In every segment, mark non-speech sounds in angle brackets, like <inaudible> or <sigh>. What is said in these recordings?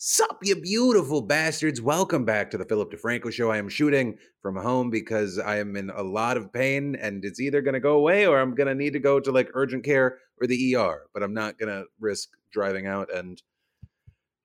Sup, you beautiful bastards. Welcome back to the Philip DeFranco show. I am shooting from home because I am in a lot of pain and it's either going to go away or I'm going to need to go to like urgent care or the ER, but I'm not going to risk driving out and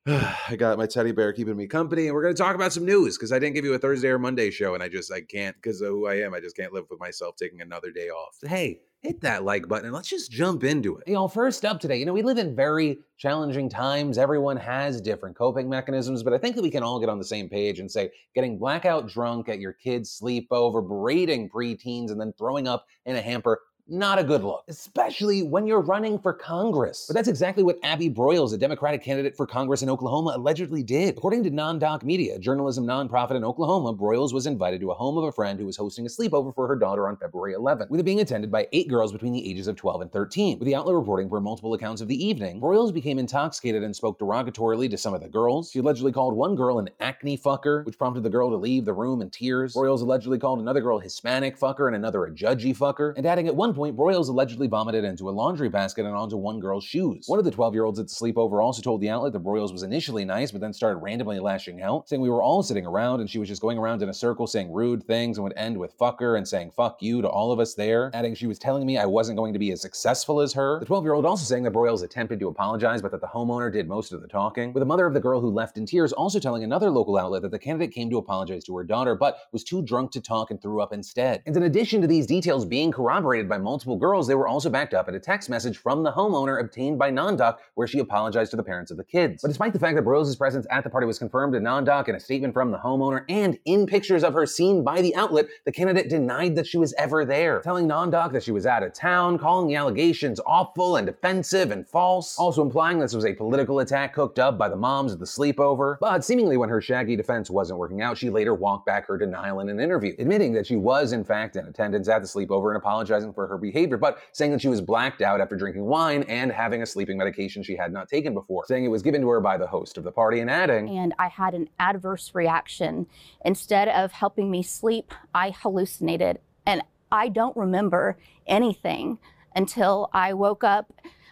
<sighs> I got my teddy bear keeping me company, and we're going to talk about some news because I didn't give you a Thursday or Monday show, and I just I can't because of who I am. I just can't live with myself taking another day off. Hey, hit that like button and let's just jump into it. Y'all, first up today, you know, we live in very challenging times. Everyone has different coping mechanisms, but I think that we can all get on the same page and say getting blackout drunk at your kid's sleepover, berating preteens, and then throwing up in a hamper not a good look, especially when you're running for Congress. But that's exactly what Abby Broyles, a Democratic candidate for Congress in Oklahoma, allegedly did. According to NonDoc Media, a journalism nonprofit in Oklahoma, Broyles was invited to a home of a friend who was hosting a sleepover for her daughter on February 11th, with it being attended by eight girls between the ages of 12 and 13. With the outlet reporting for multiple accounts of the evening, Broyles became intoxicated and spoke derogatorily to some of the girls. She allegedly called one girl an acne fucker, which prompted the girl to leave the room in tears. Broyles allegedly called another girl Hispanic fucker and another a judgy fucker, and adding at one point, Broyles allegedly vomited into a laundry basket and onto one girl's shoes. One of the 12 year olds at the sleepover also told the outlet that Broyles was initially nice, but then started randomly lashing out, saying we were all sitting around and she was just going around in a circle saying rude things and would end with fucker and saying fuck you to all of us there, adding she was telling me I wasn't going to be as successful as her. The 12 year old also saying that Broyles attempted to apologize, but that the homeowner did most of the talking, with the mother of the girl who left in tears also telling another local outlet that the candidate came to apologize to her daughter, but was too drunk to talk and threw up instead. And in addition to these details being corroborated by multiple girls, they were also backed up at a text message from the homeowner obtained by NonDoc where she apologized to the parents of the kids. But despite the fact that Broyles' presence at the party was confirmed in NonDoc in a statement from the homeowner and in pictures of her seen by the outlet, the candidate denied that she was ever there, telling NonDoc that she was out of town, calling the allegations awful and offensive and false, also implying this was a political attack cooked up by the moms at the sleepover. But seemingly when her shaggy defense wasn't working out, she later walked back her denial in an interview, admitting that she was in fact in attendance at the sleepover and apologizing for her behavior, but saying that she was blacked out after drinking wine and having a sleeping medication she had not taken before, saying it was given to her by the host of the party and adding, And I had an adverse reaction. Instead of helping me sleep, I hallucinated. And I don't remember anything until I woke up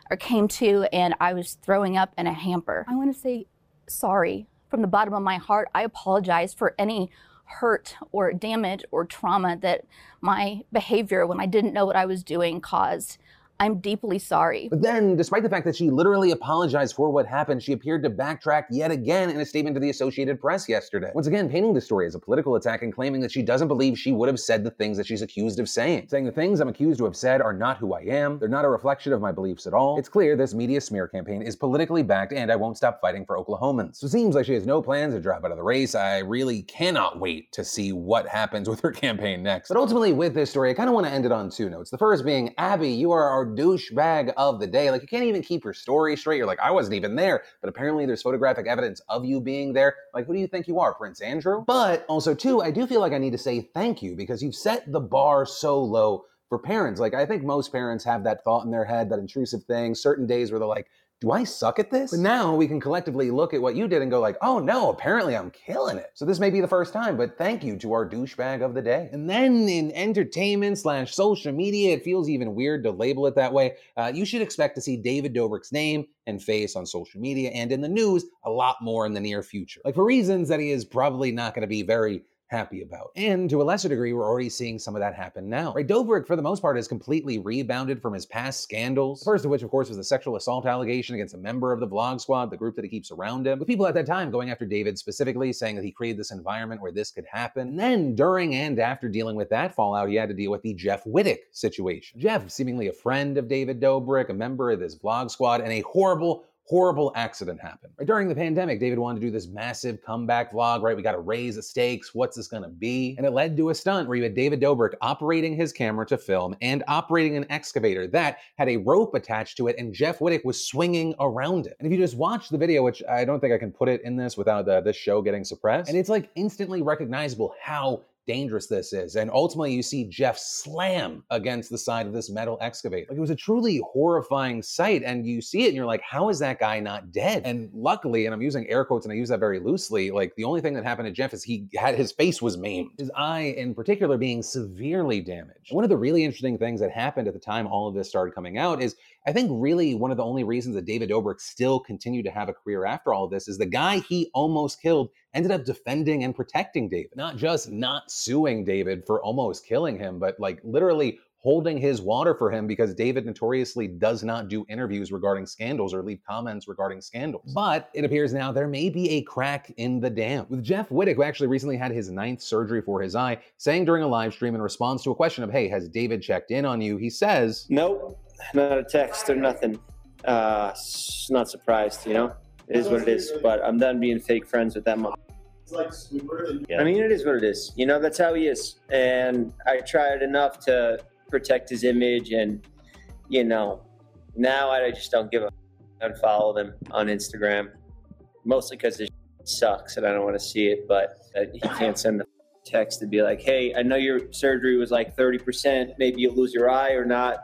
or came to and I was throwing up in a hamper. I want to say sorry from the bottom of my heart. I apologize for any hurt or damage or trauma that my behavior when I didn't know what I was doing caused. I'm deeply sorry. But then, despite the fact that she literally apologized for what happened, she appeared to backtrack yet again in a statement to the Associated Press yesterday. Once again, painting the story as a political attack and claiming that she doesn't believe she would have said the things that she's accused of saying. Saying the things I'm accused to have said are not who I am, they're not a reflection of my beliefs at all. It's clear this media smear campaign is politically backed and I won't stop fighting for Oklahomans. So it seems like she has no plans to drop out of the race. I really cannot wait to see what happens with her campaign next. But ultimately, with this story, I kind of want to end it on two notes. The first being, Abby, you are our douchebag of the day. Like, you can't even keep your story straight. You're like, I wasn't even there, but apparently there's photographic evidence of you being there. Like, who do you think you are, Prince Andrew? But also, too, I do feel like I need to say thank you because you've set the bar so low for parents. Like, I think most parents have that thought in their head, that intrusive thing, certain days where they're like, do I suck at this? But now we can collectively look at what you did and go like, oh no, apparently I'm killing it. So this may be the first time, but thank you to our douchebag of the day. And then in entertainment slash social media, it feels even weird to label it that way. Uh, you should expect to see David Dobrik's name and face on social media and in the news a lot more in the near future. Like for reasons that he is probably not going to be very happy about. And to a lesser degree, we're already seeing some of that happen now. Right, Dobrik, for the most part, has completely rebounded from his past scandals. The first of which, of course, was the sexual assault allegation against a member of the Vlog Squad, the group that he keeps around him. With people at that time going after David specifically, saying that he created this environment where this could happen. And then, during and after dealing with that fallout, he had to deal with the Jeff Wittek situation. Jeff, seemingly a friend of David Dobrik, a member of this Vlog Squad, and a horrible horrible accident happened. Right, during the pandemic, David wanted to do this massive comeback vlog, right? We got to raise the stakes. What's this going to be? And it led to a stunt where you had David Dobrik operating his camera to film and operating an excavator that had a rope attached to it, and Jeff Wittek was swinging around it. And if you just watch the video, which I don't think I can put it in this without uh, this show getting suppressed, and it's like instantly recognizable how dangerous this is. And ultimately, you see Jeff slam against the side of this metal excavator. Like it was a truly horrifying sight. And you see it and you're like, how is that guy not dead? And luckily, and I'm using air quotes and I use that very loosely, like the only thing that happened to Jeff is he had his face was maimed, his eye in particular being severely damaged. One of the really interesting things that happened at the time all of this started coming out is I think really one of the only reasons that David Dobrik still continued to have a career after all of this is the guy he almost killed ended up defending and protecting David. Not just not suing David for almost killing him, but like literally holding his water for him because David notoriously does not do interviews regarding scandals or leave comments regarding scandals. But it appears now there may be a crack in the dam. With Jeff Wittek, who actually recently had his ninth surgery for his eye, saying during a live stream in response to a question of, hey, has David checked in on you? He says, Nope, not a text or nothing. Uh, not surprised, you know? It is what it is, but I'm done being fake friends with that mom. like sweeper I mean, it is what it is. You know, that's how he is. And I tried enough to protect his image, and you know, now I just don't give a. Unfollow them on Instagram, mostly because it sucks and I don't want to see it. But uh, he can't send the text to be like, "Hey, I know your surgery was like thirty percent. Maybe you'll lose your eye or not."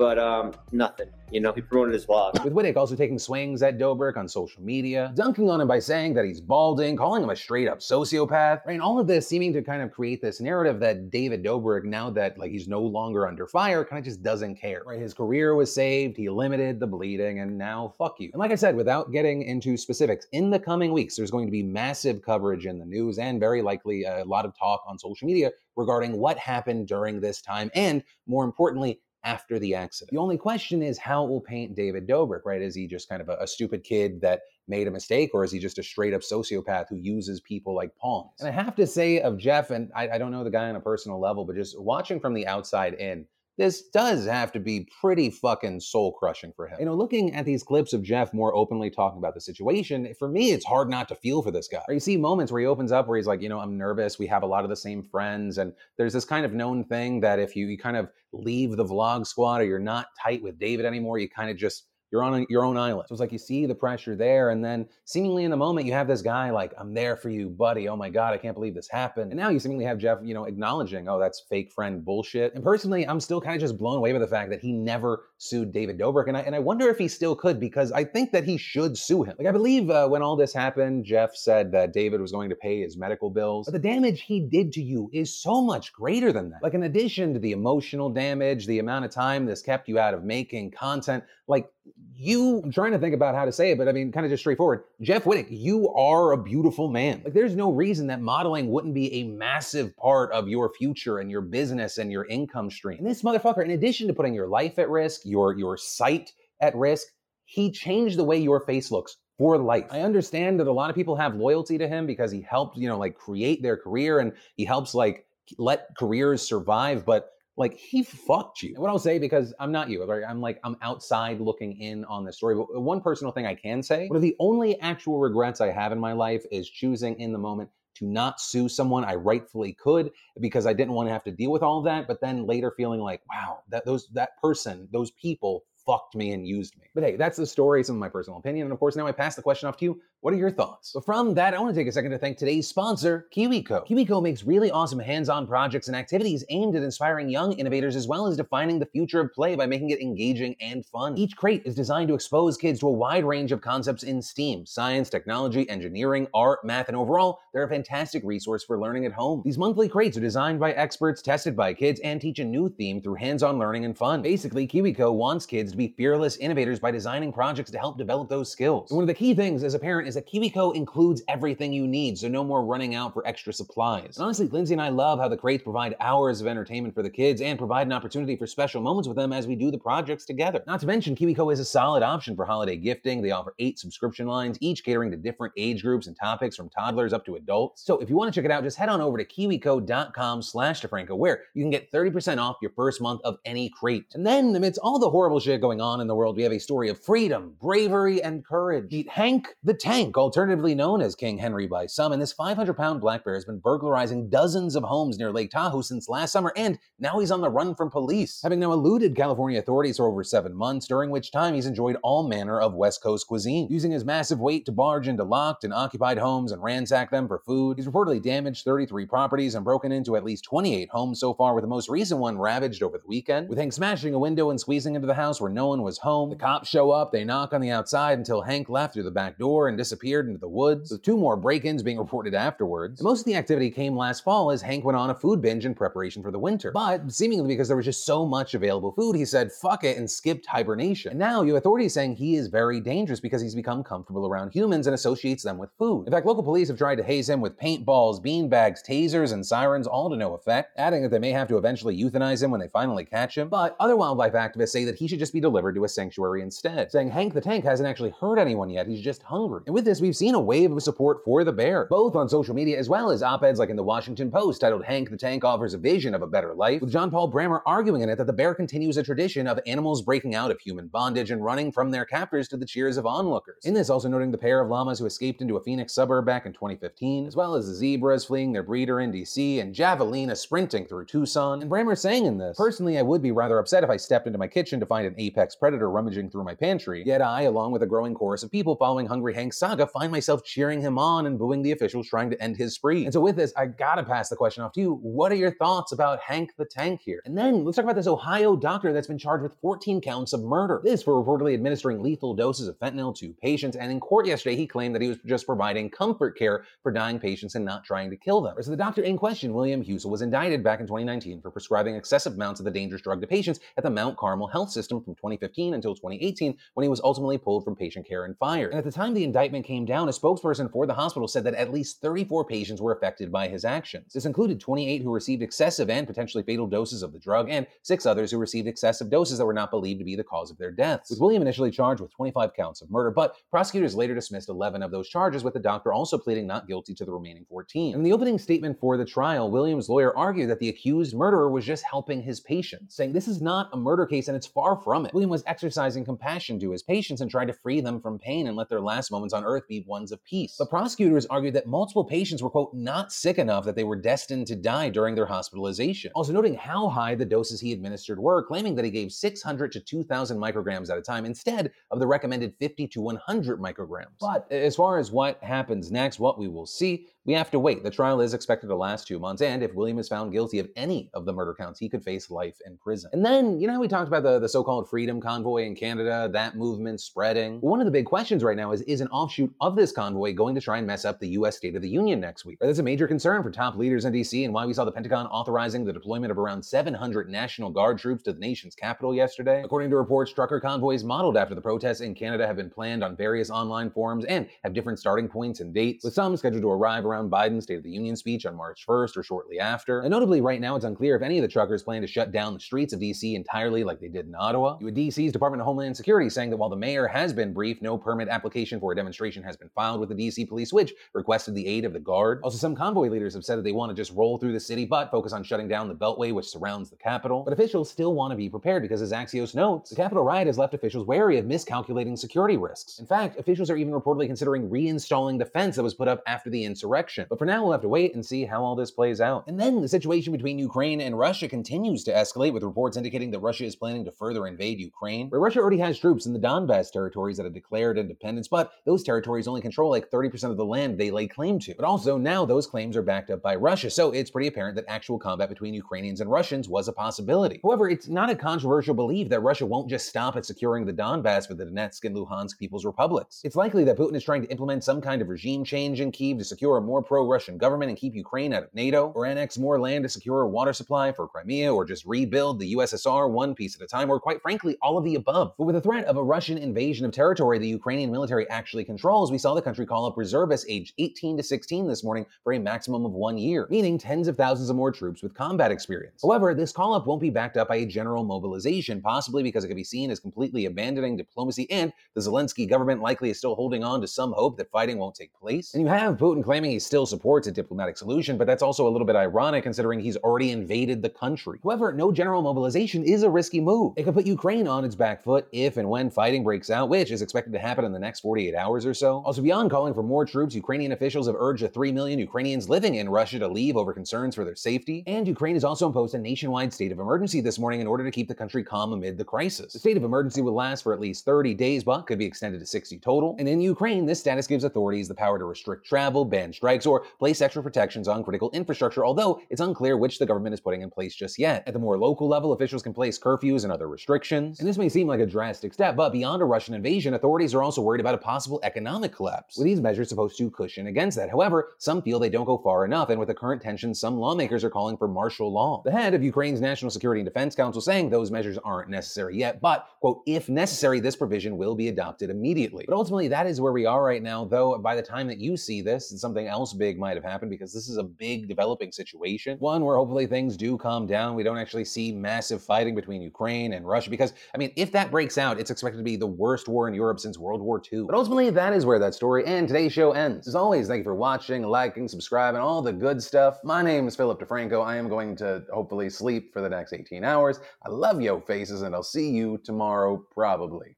But um, nothing. You know, he promoted his vlog. With Wittek also taking swings at Dobrik on social media, dunking on him by saying that he's balding, calling him a straight up sociopath, right? And all of this seeming to kind of create this narrative that David Dobrik, now that like he's no longer under fire, kind of just doesn't care, right? His career was saved, he limited the bleeding, and now fuck you. And like I said, without getting into specifics, in the coming weeks, there's going to be massive coverage in the news and very likely a lot of talk on social media regarding what happened during this time and, more importantly, after the accident. The only question is how it will paint David Dobrik, right? Is he just kind of a, a, stupid kid that made a mistake, or is he just a straight up sociopath who uses people like pawns? And I have to say of Jeff, and I, I don't know the guy on a personal level, but just watching from the outside in, this does have to be pretty fucking soul crushing for him. You know, looking at these clips of Jeff more openly talking about the situation, for me, it's hard not to feel for this guy. You see moments where he opens up where he's like, you know, I'm nervous. We have a lot of the same friends. And there's this kind of known thing that if you, you kind of leave the vlog squad or you're not tight with David anymore, you kind of just you're on your own island. So it's like you see the pressure there, and then seemingly in the moment you have this guy like, "I'm there for you, buddy." Oh my god, I can't believe this happened. And now you seemingly have Jeff, you know, acknowledging, "Oh, that's fake friend bullshit." And personally, I'm still kind of just blown away by the fact that he never sued David Dobrik, and I and I wonder if he still could because I think that he should sue him. Like I believe uh, when all this happened, Jeff said that David was going to pay his medical bills, but the damage he did to you is so much greater than that. Like in addition to the emotional damage, the amount of time this kept you out of making content, like you, I'm trying to think about how to say it, but I mean, kind of just straightforward. Jeff Wittek, you are a beautiful man. Like, there's no reason that modeling wouldn't be a massive part of your future and your business and your income stream. And this motherfucker, in addition to putting your life at risk, your your sight at risk, he changed the way your face looks for life. I understand that a lot of people have loyalty to him because he helped, you know, like create their career and he helps like let careers survive, but like he fucked you. What I'll say because I'm not you, right? I'm like I'm outside looking in on this story. But uh, one personal thing I can say, one of the only actual regrets I have in my life is choosing in the moment to not sue someone I rightfully could because I didn't want to have to deal with all of that. But then later feeling like, wow, that those that person, those people fucked me and used me. But hey, that's the story, some of my personal opinion. And of course, now I pass the question off to you. What are your thoughts? So from that, I want to take a second to thank today's sponsor, KiwiCo. KiwiCo makes really awesome hands-on projects and activities aimed at inspiring young innovators as well as defining the future of play by making it engaging and fun. Each crate is designed to expose kids to a wide range of concepts in STEAM, science, technology, engineering, art, math, and overall, they're a fantastic resource for learning at home. These monthly crates are designed by experts, tested by kids, and teach a new theme through hands-on learning and fun. Basically, KiwiCo wants kids to be fearless innovators by designing projects to help develop those skills. And one of the key things as a parent is that KiwiCo includes everything you need, so no more running out for extra supplies. And honestly, Lindsay and I love how the crates provide hours of entertainment for the kids and provide an opportunity for special moments with them as we do the projects together. Not to mention, KiwiCo is a solid option for holiday gifting. They offer eight subscription lines, each catering to different age groups and topics from toddlers up to adults. So if you want to check it out, just head on over to kiwico.com slash DeFranco, where you can get 30% off your first month of any crate. And then, amidst all the horrible shit going on in the world, we have a story of freedom, bravery, and courage. Meet Hank the Tank, alternatively known as King Henry by some, and this 500 pound black bear has been burglarizing dozens of homes near Lake Tahoe since last summer, and now he's on the run from police, having now eluded California authorities for over seven months, during which time he's enjoyed all manner of West Coast cuisine, using his massive weight to barge into locked and occupied homes and ransack them for food. He's reportedly damaged 33 properties and broken into at least 28 homes so far, with the most recent one ravaged over the weekend, with Hank smashing a window and squeezing into the house where no one was home. The cops show up, they knock on the outside until Hank left through the back door and disappeared into the woods, with two more break ins being reported afterwards. And most of the activity came last fall as Hank went on a food binge in preparation for the winter. But seemingly because there was just so much available food, he said fuck it and skipped hibernation. And now you have authorities saying he is very dangerous because he's become comfortable around humans and associates them with food. In fact, local police have tried to haze him with paintballs, beanbags, tasers, and sirens, all to no effect, adding that they may have to eventually euthanize him when they finally catch him. But other wildlife activists say that he should just be delivered to a sanctuary instead, saying Hank the Tank hasn't actually hurt anyone yet, he's just hungry. And with this, we've seen a wave of support for the bear, both on social media as well as op eds like in the Washington Post titled Hank the Tank offers a vision of a better life, with John Paul Brammer arguing in it that the bear continues a tradition of animals breaking out of human bondage and running from their captors to the cheers of onlookers. In this, also noting the pair of llamas who escaped into a Phoenix suburb back in 2015, as well as the zebras fleeing their breeder in DC and Javelina sprinting through Tucson. And Brammer saying in this, personally, I would be rather upset if I stepped into my kitchen to find an apex predator rummaging through my pantry. Yet I, along with a growing chorus of people following Hungry Hank's saga, find myself cheering him on and booing the officials trying to end his spree. And so with this, I gotta pass the question off to you. What are your thoughts about Hank the Tank here? And then let's talk about this Ohio doctor that's been charged with 14 counts of murder. This for reportedly administering lethal doses of fentanyl to patients. And in court yesterday, he claimed that he was just providing comfort care for dying patients and not trying to kill them. So the doctor in question, William Husel, was indicted back in 2019 for prescribing excessive amounts of the dangerous drug to patients at the Mount Carmel Health System from 2015 until 2018, when he was ultimately pulled from patient care and fired. And at the time the indictment came down, a spokesperson for the hospital said that at least 34 patients were affected by his actions. This included 28 who received excessive and potentially fatal doses of the drug, and six others who received excessive doses that were not believed to be the cause of their deaths. With William initially charged with 25 counts of murder, but prosecutors later dismissed 11 of those charges, with the doctor also pleading not guilty to the remaining 14. In the opening statement for the trial, William's lawyer argued that the accused murderer was just helping his patients, saying this is not a murder case and it's far from it. William was exercising compassion to his patients and tried to free them from pain and let their last moments on earth be ones of peace. But prosecutors argued that multiple patients were, quote, not sick enough that they were destined to die during their hospitalization. Also noting how high the doses he administered were, claiming that he gave 600 to 2,000 micrograms at a time instead of the recommended 50 to 100 micrograms. But as far as what happens next, what we will see, we have to wait. The trial is expected to last two months, and if William is found guilty of any of the murder counts, he could face life in prison. And then, you know, we talked about the, the so called Freedom Convoy in Canada, that movement spreading. Well, one of the big questions right now is is an offshoot of this convoy going to try and mess up the U.S. State of the Union next week? That's a major concern for top leaders in D.C., and why we saw the Pentagon authorizing the deployment of around 700 National Guard troops to the nation's capital yesterday. According to reports, trucker convoys modeled after the protests in Canada have been planned on various online forums and have different starting points and dates, with some scheduled to arrive around Biden's State of the Union speech on March 1st or shortly after. And notably, right now, it's unclear if any of the truckers plan to shut down the streets of D.C. entirely like they did in Ottawa. With D.C.'s Department of Homeland Security saying that while the mayor has been briefed, no permit application for a demonstration has been filed with the D.C. police, which requested the aid of the Guard. Also, some convoy leaders have said that they want to just roll through the city, but focus on shutting down the beltway which surrounds the Capitol. But officials still want to be prepared because, as Axios notes, the Capitol riot has left officials wary of miscalculating security risks. In fact, officials are even reportedly considering reinstalling the fence that was put up after the insurrection. But for now, we'll have to wait and see how all this plays out. And then the situation between Ukraine and Russia continues to escalate, with reports indicating that Russia is planning to further invade Ukraine, where Russia already has troops in the Donbass territories that have declared independence, but those territories only control like 30% of the land they lay claim to. But also now those claims are backed up by Russia, so it's pretty apparent that actual combat between Ukrainians and Russians was a possibility. However, it's not a controversial belief that Russia won't just stop at securing the Donbass for the Donetsk and Luhansk People's Republics. It's likely that Putin is trying to implement some kind of regime change in Kiev to secure a more pro-Russian government and keep Ukraine out of NATO, or annex more land to secure a water supply for Crimea, or just rebuild the USSR one piece at a time, or quite frankly, all of the above. But with the threat of a Russian invasion of territory the Ukrainian military actually controls, we saw the country call up reservists aged 18 to 16 this morning for a maximum of one year, meaning tens of thousands of more troops with combat experience. However, this call up won't be backed up by a general mobilization, possibly because it could be seen as completely abandoning diplomacy, and the Zelensky government likely is still holding on to some hope that fighting won't take place. And you have Putin claiming he still supports a diplomatic solution, but that's also a little bit ironic considering he's already invaded the country. However, no general mobilization is a risky move. It could put Ukraine on its back foot if and when fighting breaks out, which is expected to happen in the next 48 hours or so. Also, beyond calling for more troops, Ukrainian officials have urged the 3 million Ukrainians living in Russia to leave over concerns for their safety. And Ukraine has also imposed a nationwide state of emergency this morning in order to keep the country calm amid the crisis. The state of emergency will last for at least 30 days, but could be extended to 60 total. And in Ukraine, this status gives authorities the power to restrict travel, ban strikes, or place extra protections on critical infrastructure, although it's unclear which the government is putting in place just yet. At the more local level, officials can place curfews and other restrictions. And this may seem like a drastic step, but beyond a Russian invasion, authorities are also worried about a possible economic collapse, with these measures supposed to cushion against that. However, some feel they don't go far enough, and with the current tensions, some lawmakers are calling for martial law. The head of Ukraine's National Security and Defense Council saying those measures aren't necessary yet, but, quote, if necessary, this provision will be adopted immediately. But ultimately, that is where we are right now, though by the time that you see this, it's something else big might have happened because this is a big developing situation. One where hopefully things do calm down. We don't actually see massive fighting between Ukraine and Russia because, I mean, if that breaks out, it's expected to be the worst war in Europe since World War II. But ultimately, that is where that story and today's show ends. As always, thank you for watching, liking, subscribing, all the good stuff. My name is Philip DeFranco. I am going to hopefully sleep for the next 18 hours. I love yo faces, and I'll see you tomorrow, probably.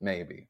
Maybe.